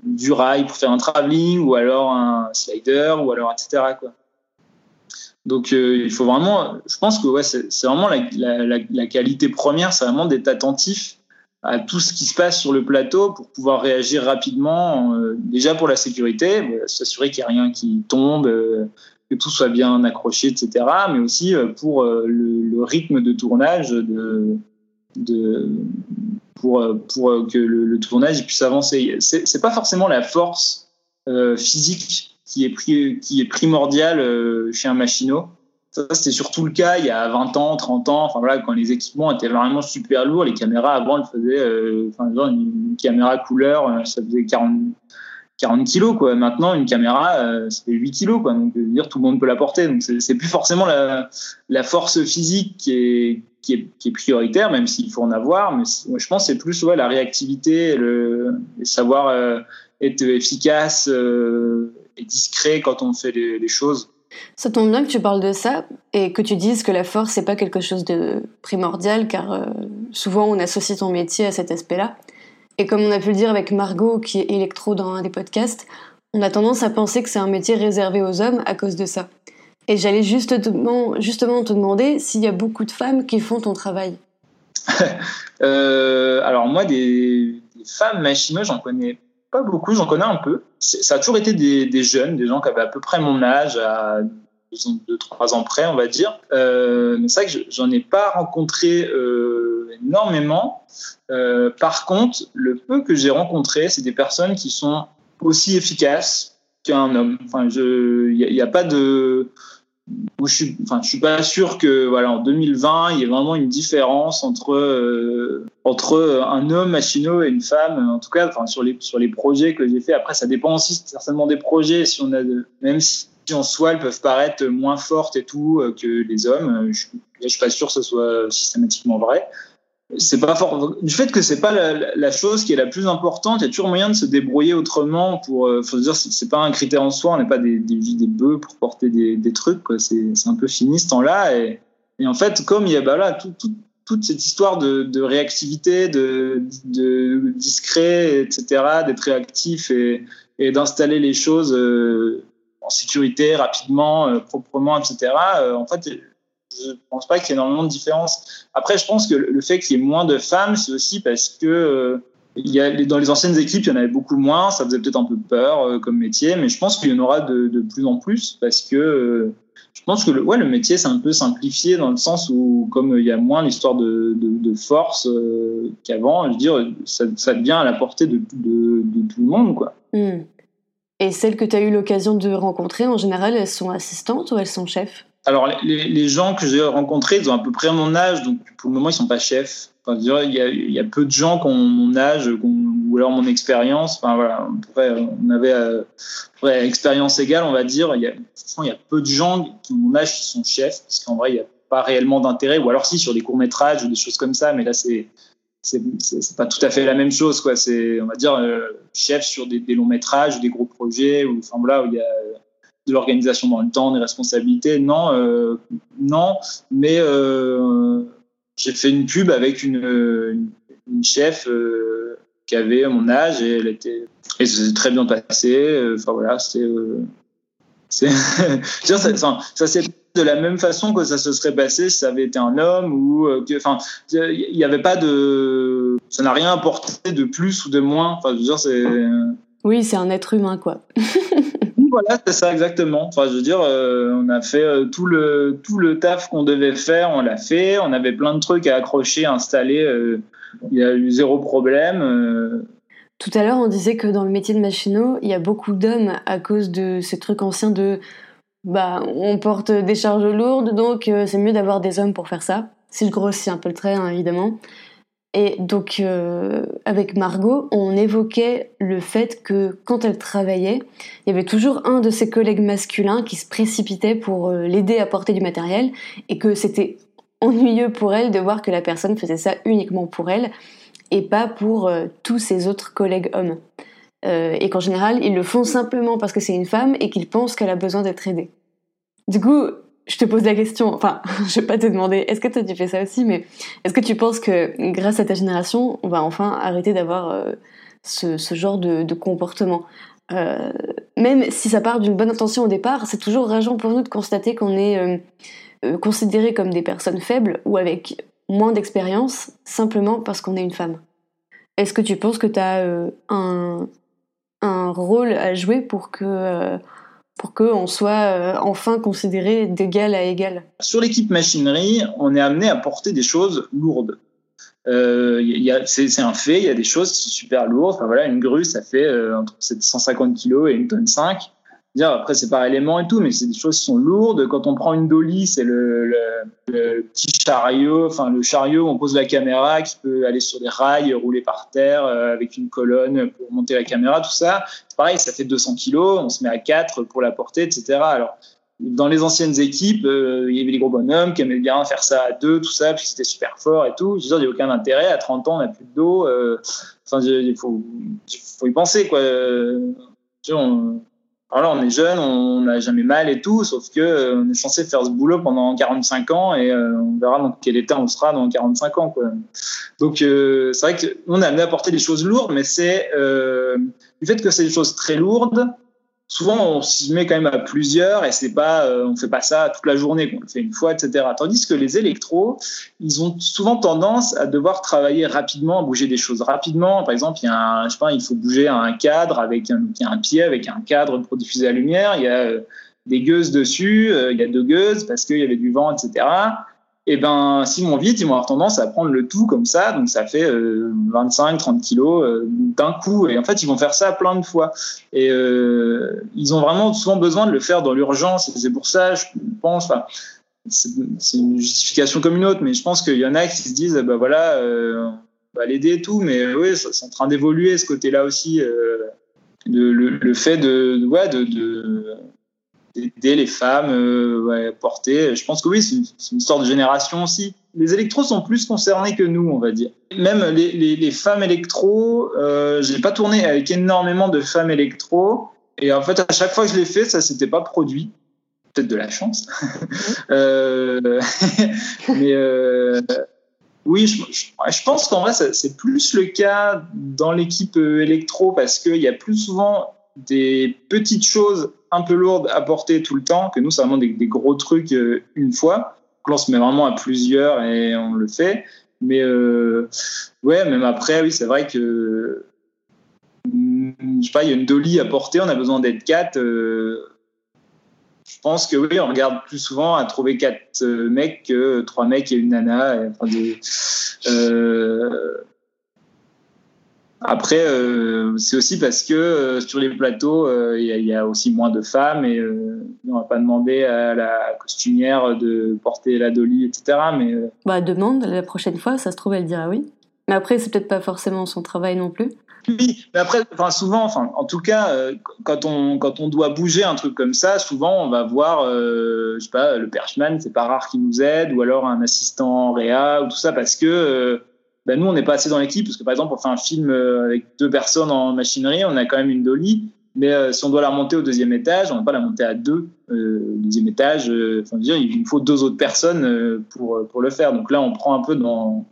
du rail pour faire un travelling ou alors un slider ou alors etc donc il faut vraiment je pense que ouais c'est vraiment la, la qualité première c'est vraiment d'être attentif à tout ce qui se passe sur le plateau pour pouvoir réagir rapidement, euh, déjà pour la sécurité, euh, s'assurer qu'il n'y a rien qui tombe, euh, que tout soit bien accroché, etc. Mais aussi pour le, rythme de tournage, de, de, pour, pour que le, tournage puisse avancer. C'est pas forcément la force physique qui est, qui est primordiale chez un machinot c'était surtout le cas il y a 20 ans, 30 ans, enfin voilà, quand les équipements étaient vraiment super lourds. Les caméras, avant, elles faisaient, euh, enfin, une caméra couleur, euh, ça faisait 40, 40 kilos, quoi. Maintenant, une caméra, euh, ça fait 8 kilos, quoi. Donc, dire, tout le monde peut la porter. Donc, c'est plus forcément la, force physique qui est, prioritaire, même s'il faut en avoir. Mais je pense que c'est plus ouais, la réactivité, le, savoir être efficace et discret quand on fait les choses. Ça tombe bien que tu parles de ça et que tu dises que la force c'est pas quelque chose de primordial car euh, souvent on associe ton métier à cet aspect-là. Et comme on a pu le dire avec Margot qui est électro dans un des podcasts, on a tendance à penser que c'est un métier réservé aux hommes à cause de ça. Et j'allais justement, te demander s'il y a beaucoup de femmes qui font ton travail. [LAUGHS] euh, alors moi, des, des femmes machineux, j'en connais pas beaucoup, j'en connais un peu. Ça a toujours été des, jeunes, des gens qui avaient à peu près mon âge, à 2-3 ans près, on va dire. Euh, mais c'est vrai que j'en ai pas rencontré euh, énormément. Euh, par contre, le peu que j'ai rencontré, c'est des personnes qui sont aussi efficaces qu'un homme. Enfin, il n'y a, pas de je suis, enfin, suis pas sûr que voilà en 2020 il y ait vraiment une différence entre euh, entre un homme machinot et une femme. En tout cas, enfin, sur les sur les projets que j'ai fait. Après, ça dépend aussi certainement des projets. Si on a même si en soi elles peuvent paraître moins fortes et tout euh, que les hommes, je, je suis pas sûr que ce soit systématiquement vrai c'est pas fort. Du fait que c'est pas la, chose qui est la plus importante, il y a toujours moyen de se débrouiller autrement. Pour, euh, faut se dire, c'est pas un critère en soi. On n'est pas des, des, des bœufs pour porter des, des trucs. C'est un peu fini ce temps-là. Et, et, en fait, comme il y a bah là, tout, tout, toute cette histoire de, de réactivité, de, de, discret, etc., d'être réactif et, et d'installer les choses euh, en sécurité rapidement, euh, proprement, etc. en fait, je pense pas qu'il y ait énormément de différence. Après, je pense que le fait qu'il y ait moins de femmes, c'est aussi parce que euh, y a, dans les anciennes équipes, il y en avait beaucoup moins. Ça faisait peut-être un peu peur euh, comme métier, mais je pense qu'il y en aura de, plus en plus parce que euh, je pense que le, ouais, le métier c'est un peu simplifié dans le sens où, comme il y a moins l'histoire de, force qu'avant, je veux dire, ça, devient à la portée de, tout le monde. Hmm. Et celles que tu as eu l'occasion de rencontrer, en général, elles sont assistantes ou elles sont chefs? Alors, les, gens que j'ai rencontrés, ils ont à peu près mon âge, donc pour le moment, ils sont pas chefs. Enfin, il, y a, il y a peu de gens qui ont mon âge ou alors mon expérience. Enfin, voilà, on avait euh, expérience égale, on va dire. Il y, a, il y a peu de gens qui ont mon âge qui sont chefs, parce qu'en vrai, il n'y a pas réellement d'intérêt. Ou alors, si, sur des courts-métrages ou des choses comme ça, mais là, c'est c'est pas tout à fait la même chose quoi c'est on va dire euh, chef sur des, des longs métrages des gros projets ou enfin voilà où il y a de l'organisation dans le temps, des responsabilités. Non, euh, non, mais euh, j'ai fait une pub avec une, une, chef euh, qui avait mon âge et elle était et s'est très bien passé. Enfin voilà, c'est [LAUGHS] ça, ça, ça de la même façon que ça se serait passé si ça avait été un homme ou enfin il n'y avait pas de ça n'a rien apporté de plus ou de moins enfin je veux dire c'est oui c'est un être humain quoi [LAUGHS] voilà, c'est ça exactement. Enfin, je veux dire, euh, on a fait euh, tout le tout le taf qu'on devait faire, on l'a fait. On avait plein de trucs à accrocher, installer. Euh, il y a eu zéro problème. Tout à l'heure, on disait que dans le métier de machinot, il y a beaucoup d'hommes à cause de ces trucs anciens de bah on porte des charges lourdes, donc c'est mieux d'avoir des hommes pour faire ça. Si je grossis un peu le trait, hein, évidemment. Et donc, euh, avec Margot, on évoquait le fait que quand elle travaillait, il y avait toujours un de ses collègues masculins qui se précipitait pour euh, l'aider à porter du matériel et que c'était ennuyeux pour elle de voir que la personne faisait ça uniquement pour elle et pas pour euh, tous ses autres collègues hommes. et qu'en général, ils le font simplement parce que c'est une femme et qu'ils pensent qu'elle a besoin d'être aidée. Du coup, je te pose la question, enfin, [LAUGHS] je vais pas te demander, est-ce que toi tu fais ça aussi, mais est-ce que tu penses que grâce à ta génération, on va enfin arrêter d'avoir euh, ce, genre de, comportement? Euh, Même si ça part d'une bonne intention au départ, c'est toujours rageant pour nous de constater qu'on est euh, considéré comme des personnes faibles ou avec moins d'expérience simplement parce qu'on est une femme. Est-ce que tu penses que tu as un rôle à jouer pour que pour qu'on soit enfin considéré d'égal à égal Sur l'équipe machinerie, on est amené à porter des choses lourdes. Euh, c'est un fait, il y a des choses qui sont super lourdes. Enfin, voilà, une grue, ça fait euh, entre 750 kg et une tonne 5. Dire, après, c'est par élément et tout, mais c'est des choses qui sont lourdes. Quand on prend une dolly, c'est le, petit chariot, enfin le chariot où on pose la caméra qui peut aller sur des rails, rouler par terre euh, avec une colonne pour monter la caméra, tout ça. Pareil, ça fait 200 kg, on se met à 4 pour la porter, etc. Alors, dans les anciennes équipes, euh, il y avait des gros bonhommes qui aimaient bien faire ça à deux, tout ça, puis c'était super fort et tout. Je veux dire, il n'y a aucun intérêt. À 30 ans, on n'a plus de dos. Euh, il faut, y penser, quoi. on, alors là, on est jeune, on n'a jamais mal et tout, sauf que euh, on est censé faire ce boulot pendant 45 ans et on verra dans quel état on sera dans 45 ans, quoi. Donc, c'est vrai qu'on a amené à porter des choses lourdes, mais c'est du fait que c'est des choses très lourdes souvent on s'y met quand même à plusieurs et c'est pas euh, on fait pas ça toute la journée on le fait une fois etc tandis que les électros ils ont souvent tendance à devoir travailler rapidement bouger des choses rapidement. Par exemple il y a je sais pas il faut bouger un cadre avec un, il y a un pied avec un cadre pour diffuser la lumière. Il y a euh, des gueuses dessus euh, il y a deux gueuses parce qu'il y avait du vent etc et eh ben s'ils vont vite, ils vont avoir tendance à prendre le tout comme ça, donc ça fait 25, 30 kilos d'un coup. Et en fait, ils vont faire ça plein de fois. Et euh, ils ont vraiment souvent besoin de le faire dans l'urgence. C'est pour ça, je pense, c'est une justification comme une autre, mais je pense qu'il y en a qui se disent, bah voilà, euh, on va l'aider et tout, mais oui, c'est en train d'évoluer ce côté-là aussi. Euh, le, fait de, ouais, de d'aider les femmes euh, ouais, porter. Je pense que oui, c'est une, une, histoire de génération aussi. Les électros sont plus concernés que nous, on va dire. Même les, les, les femmes électro, euh, j'ai pas tourné avec énormément de femmes électro. Et en fait, à chaque fois que je l'ai fait, ça s'était pas produit. Peut-être de la chance. [LAUGHS] euh, [LAUGHS] mais euh, oui, je, je, pense qu'en vrai, c'est plus le cas dans l'équipe euh, électro parce qu'il y a plus souvent des petites choses un peu lourdes à porter tout le temps, que nous, c'est vraiment des, gros trucs euh, une fois. Là, on se met vraiment à plusieurs et on le fait. Mais euh, ouais, même après, oui, c'est vrai que je sais pas, il y a une dolly à porter, on a besoin d'être quatre. Euh, je pense que oui, on regarde plus souvent à trouver quatre mecs que trois mecs et une nana. enfin, après, euh, c'est aussi parce que euh, sur les plateaux, euh, il y, a aussi moins de femmes et on va pas demander à la costumière de porter la dolly, etc. Mais bah demande la prochaine fois, ça se trouve elle dira oui. Mais après, c'est peut-être pas forcément son travail non plus. Oui, mais après, enfin souvent, enfin en tout cas, quand on quand on doit bouger un truc comme ça, souvent on va voir, je sais pas, le perchman, c'est pas rare qu'il nous aide, ou alors un assistant réa ou tout ça, parce que ben nous, on n'est pas assez dans l'équipe, parce que par exemple, on fait un film euh, avec deux personnes en machinerie, on a quand même une dolly, mais euh, si on doit la remonter au deuxième étage, on ne va pas la monter à deux. Euh, deuxième étage, enfin, dire, il nous faut deux autres personnes pour, pour le faire. Donc là, on prend un peu dans,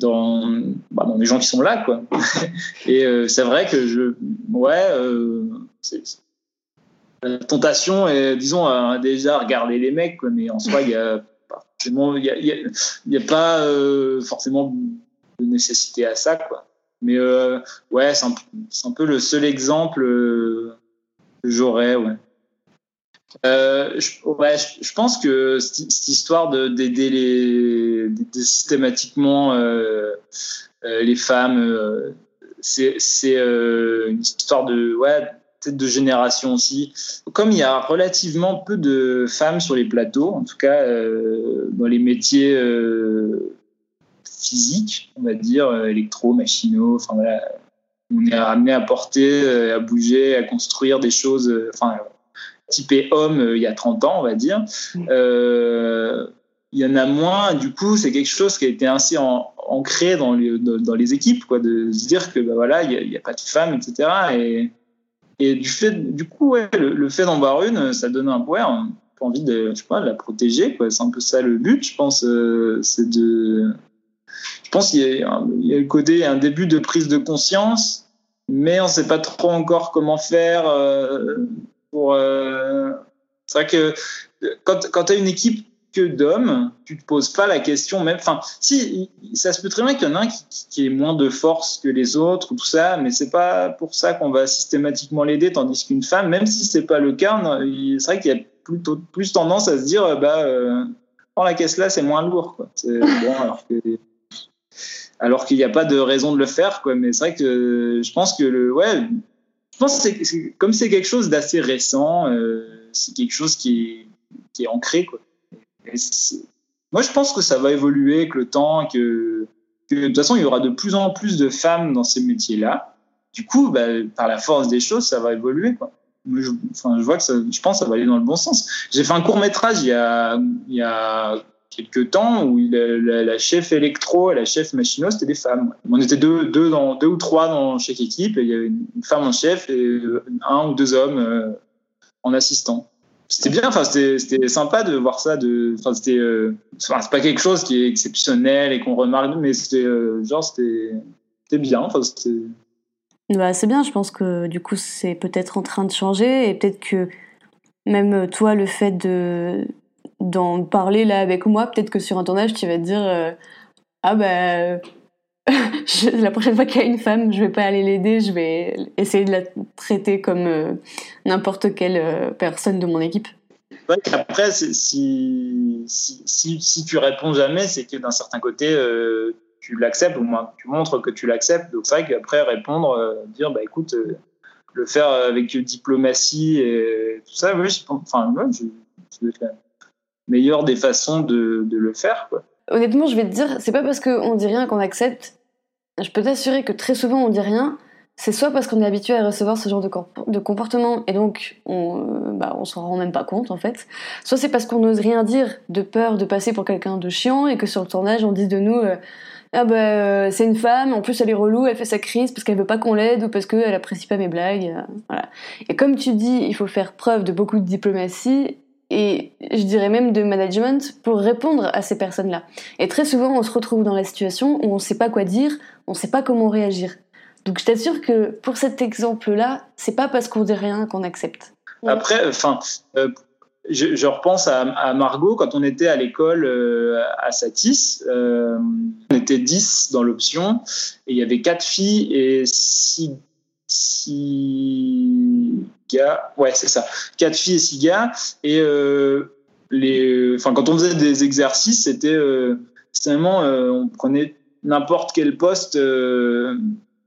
dans, bah, dans les gens qui sont là, quoi. [LAUGHS] Et c'est vrai que je, ouais, la tentation est, disons, déjà regarder les mecs, quoi, mais en soi, il y a il n'y a, y a, pas forcément de nécessité à ça, quoi. Mais euh, ouais, c'est un, peu le seul exemple euh, que j'aurais, ouais. Euh, je, pense que cette, histoire d'aider les systématiquement euh, euh, les femmes, c'est une histoire de ouais peut-être de génération aussi. Comme il y a relativement peu de femmes sur les plateaux, en tout cas dans les métiers physique, on va dire, euh, électro, machinaux, enfin voilà. On est amené à porter, euh, à bouger, à construire des choses, euh, enfin, typé homme il y a 30 ans, on va dire. Mm. il y en a moins, du coup, c'est quelque chose qui a été ainsi ancré dans les, dans les équipes, quoi, de se dire que bah, voilà, il n'y a, pas de femmes, etc. Et, et du fait, du coup, ouais, le, fait d'en voir une, ça donne un pouvoir, on a envie de, je sais pas, de la protéger, quoi. C'est un peu ça le but, je pense, c'est de, je pense qu'il y, a le côté, un début de prise de conscience, mais on ne sait pas trop encore comment faire euh, pour. Euh, c'est vrai que quand, tu as une équipe que d'hommes, tu te poses pas la question même. Enfin, si ça se peut très bien qu'il y en a un qui, qui ait moins de force que les autres, tout ça, mais c'est pas pour ça qu'on va systématiquement l'aider, tandis qu'une femme, même si c'est pas le cas, c'est vrai qu'il y a plutôt plus tendance à se dire, bah, euh, la caisse là, c'est moins lourd, quoi. Alors qu'il n'y a pas de raison de le faire, quoi. Mais c'est vrai que je pense que le, ouais, je pense que comme c'est quelque chose d'assez récent, euh, c'est quelque chose qui est, qui est ancré, quoi. moi, je pense que ça va évoluer avec le temps, que, que de toute façon, il y aura de plus en plus de femmes dans ces métiers-là. Du coup, bah, par la force des choses, ça va évoluer, quoi. Je, enfin, je vois que ça, je pense que ça va aller dans le bon sens. J'ai fait un court métrage il y a, il y a quelques temps où la, chef électro et la chef machino, c'était des femmes. On était deux, deux, dans, deux ou trois dans chaque équipe, et il y avait une femme en chef et un ou deux hommes euh, en assistant. C'était bien, enfin, c'était sympa de voir ça. De, enfin, c'était, euh, c'est pas quelque chose qui est exceptionnel et qu'on remarque, mais euh, c'était bien. Enfin, bah, c'est bien, je pense que du coup, c'est peut-être en train de changer et peut-être que même toi, le fait de d'en parler là avec moi, peut-être que sur un tournage, tu vas te dire euh, Ah [LAUGHS] ben, la prochaine fois qu'il y a une femme, je vais pas aller l'aider, je vais essayer de la traiter comme euh, n'importe quelle euh, personne de mon équipe. après, si, si, si, si, tu réponds jamais, c'est que d'un certain côté, tu l'acceptes, ou moins tu montres que tu l'acceptes. Donc c'est vrai qu'après, répondre, dire Bah écoute, le faire avec diplomatie et tout ça, oui, enfin, je, je, faire meilleure des façons de, le faire. Honnêtement, je vais te dire, c'est pas parce qu'on dit rien qu'on accepte. Je peux t'assurer que très souvent on dit rien. C'est soit parce qu'on est habitué à recevoir ce genre de, comportement et donc on, euh, bah, s'en rend même pas compte en fait. Soit c'est parce qu'on n'ose rien dire de peur de passer pour quelqu'un de chiant et que sur le tournage on dit de nous euh, ah bah euh, c'est une femme, en plus elle est relou, elle fait sa crise parce qu'elle veut pas qu'on l'aide ou parce qu'elle apprécie pas mes blagues. Et comme tu dis, il faut faire preuve de beaucoup de diplomatie et je dirais même de management pour répondre à ces personnes-là. Et très souvent, on se retrouve dans la situation où on ne sait pas quoi dire, on ne sait pas comment réagir. Donc je t'assure que pour cet exemple-là, c'est pas parce qu'on dit rien qu'on accepte. Après, enfin, euh, je, repense à, Margot quand on était à l'école euh, à Satis. Euh, on était 10 dans l'option et il y avait quatre filles et six six gars. Ouais, c'est ça. Quatre filles et six gars. Et euh, les, enfin, quand on faisait des exercices, c'était euh, euh, on prenait n'importe quel poste.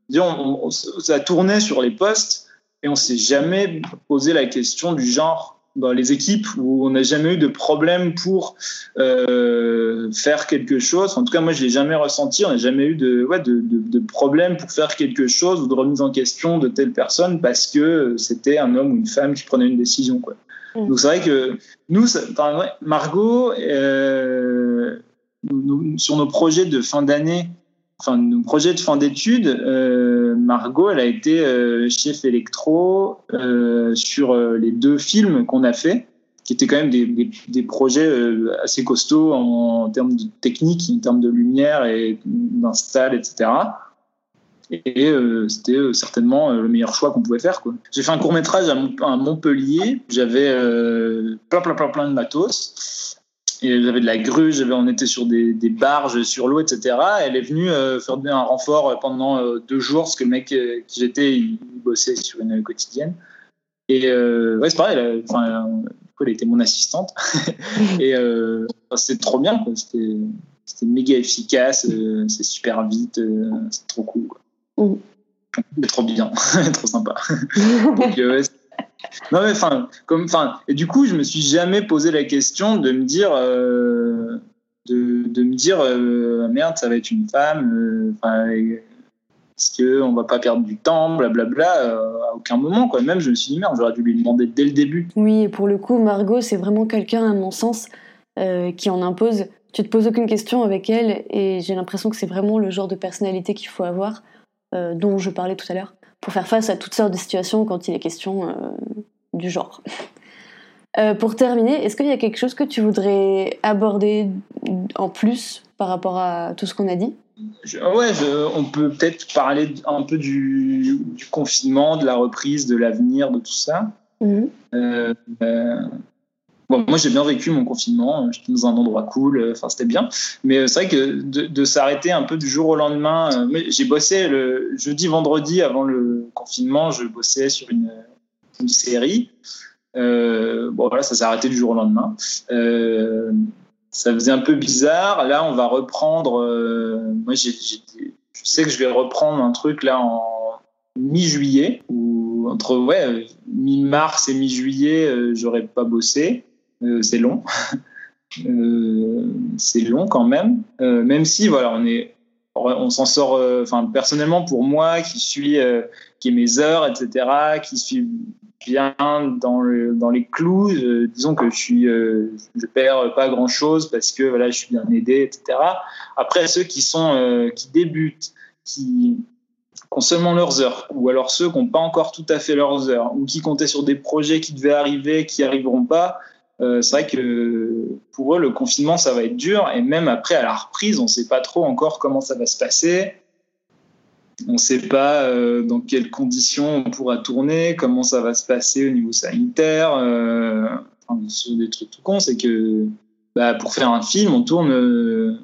disons, ça tournait sur les postes et on s'est jamais posé la question du genre dans les équipes où on n'a jamais eu de problème pour euh, faire quelque chose. En tout cas, moi, je l'ai jamais ressenti. On n'a jamais eu de, ouais, de, de, de, problème pour faire quelque chose ou de remise en question de telle personne parce que c'était un homme ou une femme qui prenait une décision. Quoi. Mm. Donc c'est vrai que nous, ça, Margot, euh, nous, sur nos projets de fin d'année, enfin nos projets de fin d'études, euh, Margot, elle a été euh, chef électro euh, sur les deux films qu'on a fait, qui étaient quand même des, projets assez costauds en, termes de technique, en termes de lumière et d'install, etc. Et c'était certainement le meilleur choix qu'on pouvait faire. J'ai fait un court métrage à, à Montpellier. J'avais plein, plein, plein, plein de matos. Et j'avais de la grue, on était sur des, des barges sur l'eau, etc. Elle est venue euh, faire un renfort pendant euh, deux jours, parce que le mec euh, qui j'étais, il, bossait sur une quotidienne. Et ouais, c'est pareil, elle, enfin, elle était mon assistante. [LAUGHS] et c'était trop bien, quoi. C'était, c'était méga efficace, c'est super vite, c'est trop cool. Quoi. Mmh. trop bien, [LAUGHS] trop sympa. [LAUGHS] Donc, non, mais enfin, comme, enfin, et du coup, je me suis jamais posé la question de me dire, euh, de, de, me dire, euh, merde, ça va être une femme, euh, est-ce qu'on va pas perdre du temps, blablabla, à aucun moment, quoi. Même, je me suis dit, merde, j'aurais dû lui demander dès le début. Oui, et pour le coup, Margot, c'est vraiment quelqu'un, à mon sens, qui en impose. Tu te poses aucune question avec elle, et j'ai l'impression que c'est vraiment le genre de personnalité qu'il faut avoir, dont je parlais tout à l'heure pour faire face à toutes sortes de situations quand il est question euh, du genre. [LAUGHS] Euh, pour terminer, est-ce qu'il y a quelque chose que tu voudrais aborder en plus par rapport à tout ce qu'on a dit? Ouais, on peut peut-être parler un peu du, confinement, de la reprise, de l'avenir, de tout ça. Mhm. Euh, Moi, j'ai bien vécu mon confinement. J'étais dans un endroit cool. Enfin, c'était bien. Mais c'est vrai que de, s'arrêter un peu du jour au lendemain. j'ai bossé le jeudi, vendredi avant le confinement. Je bossais sur une, série. bon, voilà, ça s'est arrêté du jour au lendemain. ça faisait un peu bizarre. Là, on va reprendre. moi, je sais que je vais reprendre un truc là en mi-juillet ou entre ouais mi-mars et mi-juillet euh, j'aurais pas bossé euh, c'est long. [LAUGHS] Euh, c'est long quand même. Même si voilà on est on s'en sort enfin personnellement pour moi qui suis qui ai mes heures etc qui suis bien dans le, dans les clous disons que je suis perds pas grand chose parce que voilà je suis bien aidé etc après ceux qui sont qui débutent qui ont seulement leurs heures, ou alors ceux qui n'ont pas encore tout à fait leurs heures, ou qui comptaient sur des projets qui devaient arriver, qui arriveront pas, euh, c'est vrai que pour eux, le confinement, ça va être dur. Et même après, à la reprise, on ne sait pas trop encore comment ça va se passer. On ne sait pas euh, dans quelles conditions on pourra tourner, comment ça va se passer au niveau sanitaire. Euh, enfin, des trucs tout cons, c'est que bah, pour faire un film, on tourne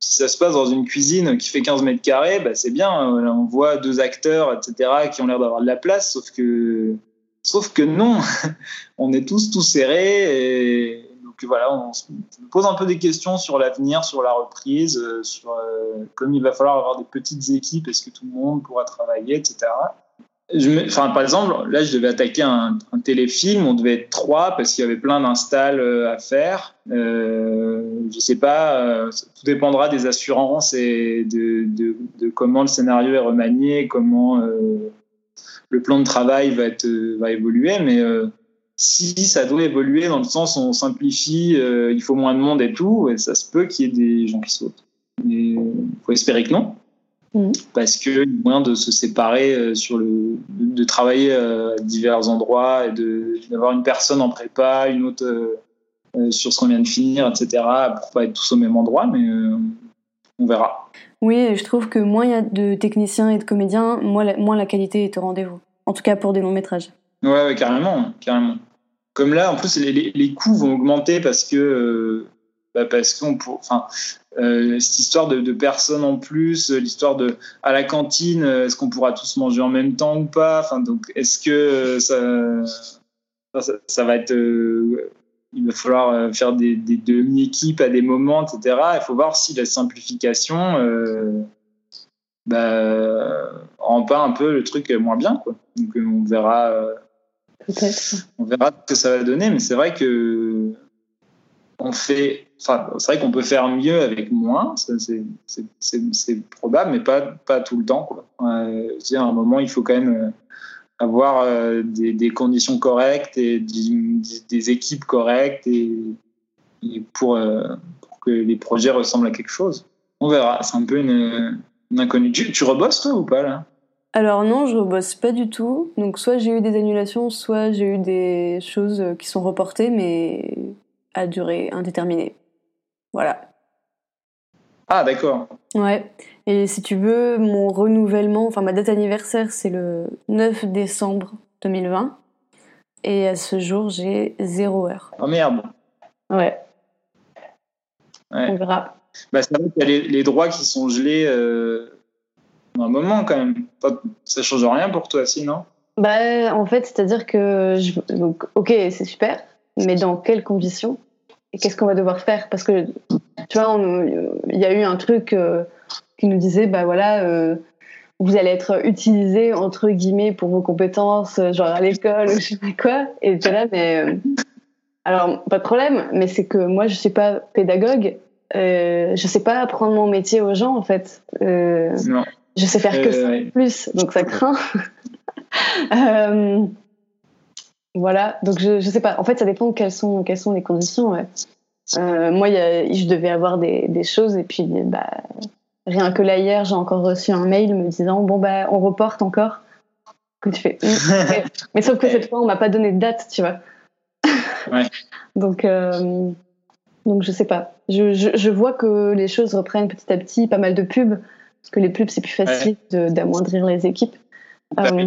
si ça se passe dans une cuisine qui fait 15 mètres carrés, bah c'est bien. On voit deux acteurs, etc., qui ont l'air d'avoir de la place, sauf que, sauf que non. [LAUGHS] on est tous tous serrés. Et donc voilà, on se pose un peu des questions sur l'avenir, sur la reprise, euh, sur euh, comme il va falloir avoir des petites équipes, est-ce que tout le monde pourra travailler, etc enfin, par exemple, là, je devais attaquer un, téléfilm, on devait être trois parce qu'il y avait plein d'installs euh, à faire. Euh, je sais pas, tout dépendra des assurances et de, comment le scénario est remanié, comment le plan de travail va, être, va évoluer. Mais si ça doit évoluer dans le sens où on simplifie, il faut moins de monde et tout, et ça se peut qu'il y ait des gens qui sautent. Mais il faut espérer que non. Mm. parce qu'il y a moyen de se séparer euh, sur le, de travailler euh, à divers endroits et d'avoir une personne en prépa, une autre euh, sur ce qu'on vient de finir, etc. pour pas être tous au même endroit, mais on verra. Oui, je trouve que moins il y a de techniciens et de comédiens, moins la, qualité est au rendez-vous. En tout cas pour des longs métrages. Ouais, carrément, carrément. Comme là, en plus, les, coûts vont augmenter parce que bah parce qu'on enfin euh, cette histoire de, personnes en plus, l'histoire de à la cantine, est-ce qu'on pourra tous manger en même temps ou pas? Enfin donc est-ce que ça, ça, va être euh, il va falloir euh, faire des, des demi-équipes à des moments, etc. Il faut voir si la simplification euh, bah, rend pas un peu le truc moins bien. Quoi. Donc on verra, on verra ce que ça va donner, mais c'est vrai que on fait, enfin, c'est vrai qu'on peut faire mieux avec moins, c'est probable, mais pas, pas tout le temps. Quoi. Euh, à un moment, il faut quand même euh, avoir euh, des, conditions correctes et des, équipes correctes et, pour, que les projets ressemblent à quelque chose. On verra, c'est un peu une, inconnue. Tu, tu rebosses toi ou pas là? Alors non, je rebosse pas du tout. Donc soit j'ai eu des annulations, soit j'ai eu des choses qui sont reportées, mais à durée indéterminée. Voilà. Ah, d'accord. Ouais. Et si tu veux, mon renouvellement, enfin ma date anniversaire, c'est le 9 décembre 2020. Et à ce jour, j'ai zéro heure. Oh merde. Ouais. On verra. Bah, c'est vrai qu'il y a les, droits qui sont gelés euh, un moment quand même. Ça change rien pour toi, sinon Bah, en fait, c'est-à-dire que. Je... Donc, ok, c'est super mais dans quelles conditions? Qu'est-ce qu'on va devoir faire? Parce que, tu vois, il y a eu un truc euh, qui nous disait, bah voilà, euh, vous allez être utilisé, entre guillemets, pour vos compétences, euh, genre à l'école ou je sais pas quoi. Et tu là, mais. alors, pas de problème, mais c'est que moi, je suis pas pédagogue. Je sais pas apprendre mon métier aux gens, en fait. non. Je sais faire que ça plus, donc ça craint. [LAUGHS] Voilà, donc je, je sais pas. En fait, ça dépend quelles sont, quelles sont les conditions. Euh, moi, y a, je devais avoir des, des, choses et puis bah, rien que là hier, j'ai encore reçu un mail me disant bon bah on reporte encore. Que tu fais. [LAUGHS] Mais sauf que cette fois, on m'a pas donné de date, tu vois. Ouais. [LAUGHS] donc euh, donc je sais pas. Je, je, je, vois que les choses reprennent petit à petit, pas mal de pubs parce que les pubs c'est plus facile d'amoindrir les équipes. Euh,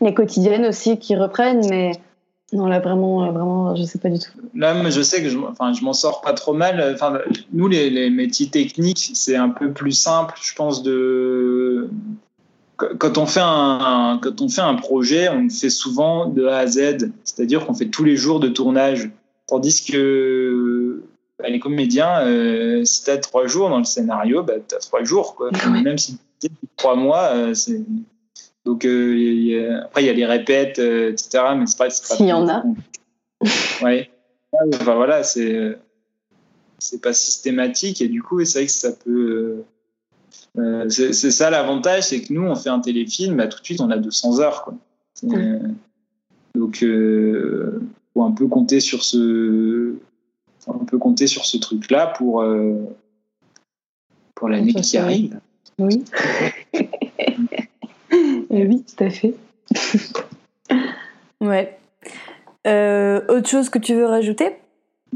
les quotidiennes aussi qui reprennent, mais Non, là, vraiment, euh, vraiment, je sais pas du tout. Là, je sais que je, enfin, je m'en sors pas trop mal. Enfin, nous, les, les métiers techniques, c'est un peu plus simple, je pense, de. Quand on, fait un, quand on fait un projet, on le fait souvent de A à Z, c'est-à-dire qu'on fait tous les jours de tournage. Tandis que bah, les comédiens, euh, si tu as trois jours dans le scénario, bah, tu as trois jours. Quoi. [LAUGHS] Même si tu trois mois, euh, c'est donc euh, après il y a les répètes, euh, etc. Mais c'est pas. S'il y en a. ouais. Enfin voilà, c'est c'est pas systématique et du coup c'est vrai que ça peut. Euh, c'est ça l'avantage, c'est que nous on fait un téléfilm, bah, tout de suite on a 200 heures quoi. Donc faut un peu compter sur ce, on peut compter sur ce truc là pour pour l'année qui arrive. Oui. [LAUGHS] Eh oui, tout à fait. ouais. Euh, autre chose que tu veux rajouter?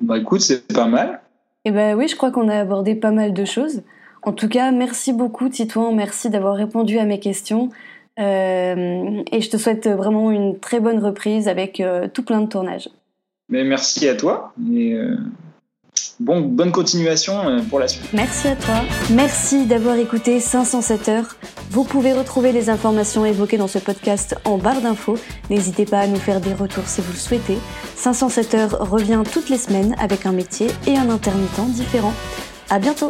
Bah écoute, c'est pas mal. Eh ben oui, je crois qu'on a abordé pas mal de choses. En tout cas, merci beaucoup Titouan, merci d'avoir répondu à mes questions. Euh, et je te souhaite vraiment une très bonne reprise avec euh, tout plein de tournages. Mais merci à toi. Et Bon, bonne continuation pour la suite. Merci à toi. Merci d'avoir écouté 507 heures. Vous pouvez retrouver les informations évoquées dans ce podcast en barre d'infos. N'hésitez pas à nous faire des retours si vous le souhaitez. 507 heures revient toutes les semaines avec un métier et un intermittent différent. À bientôt!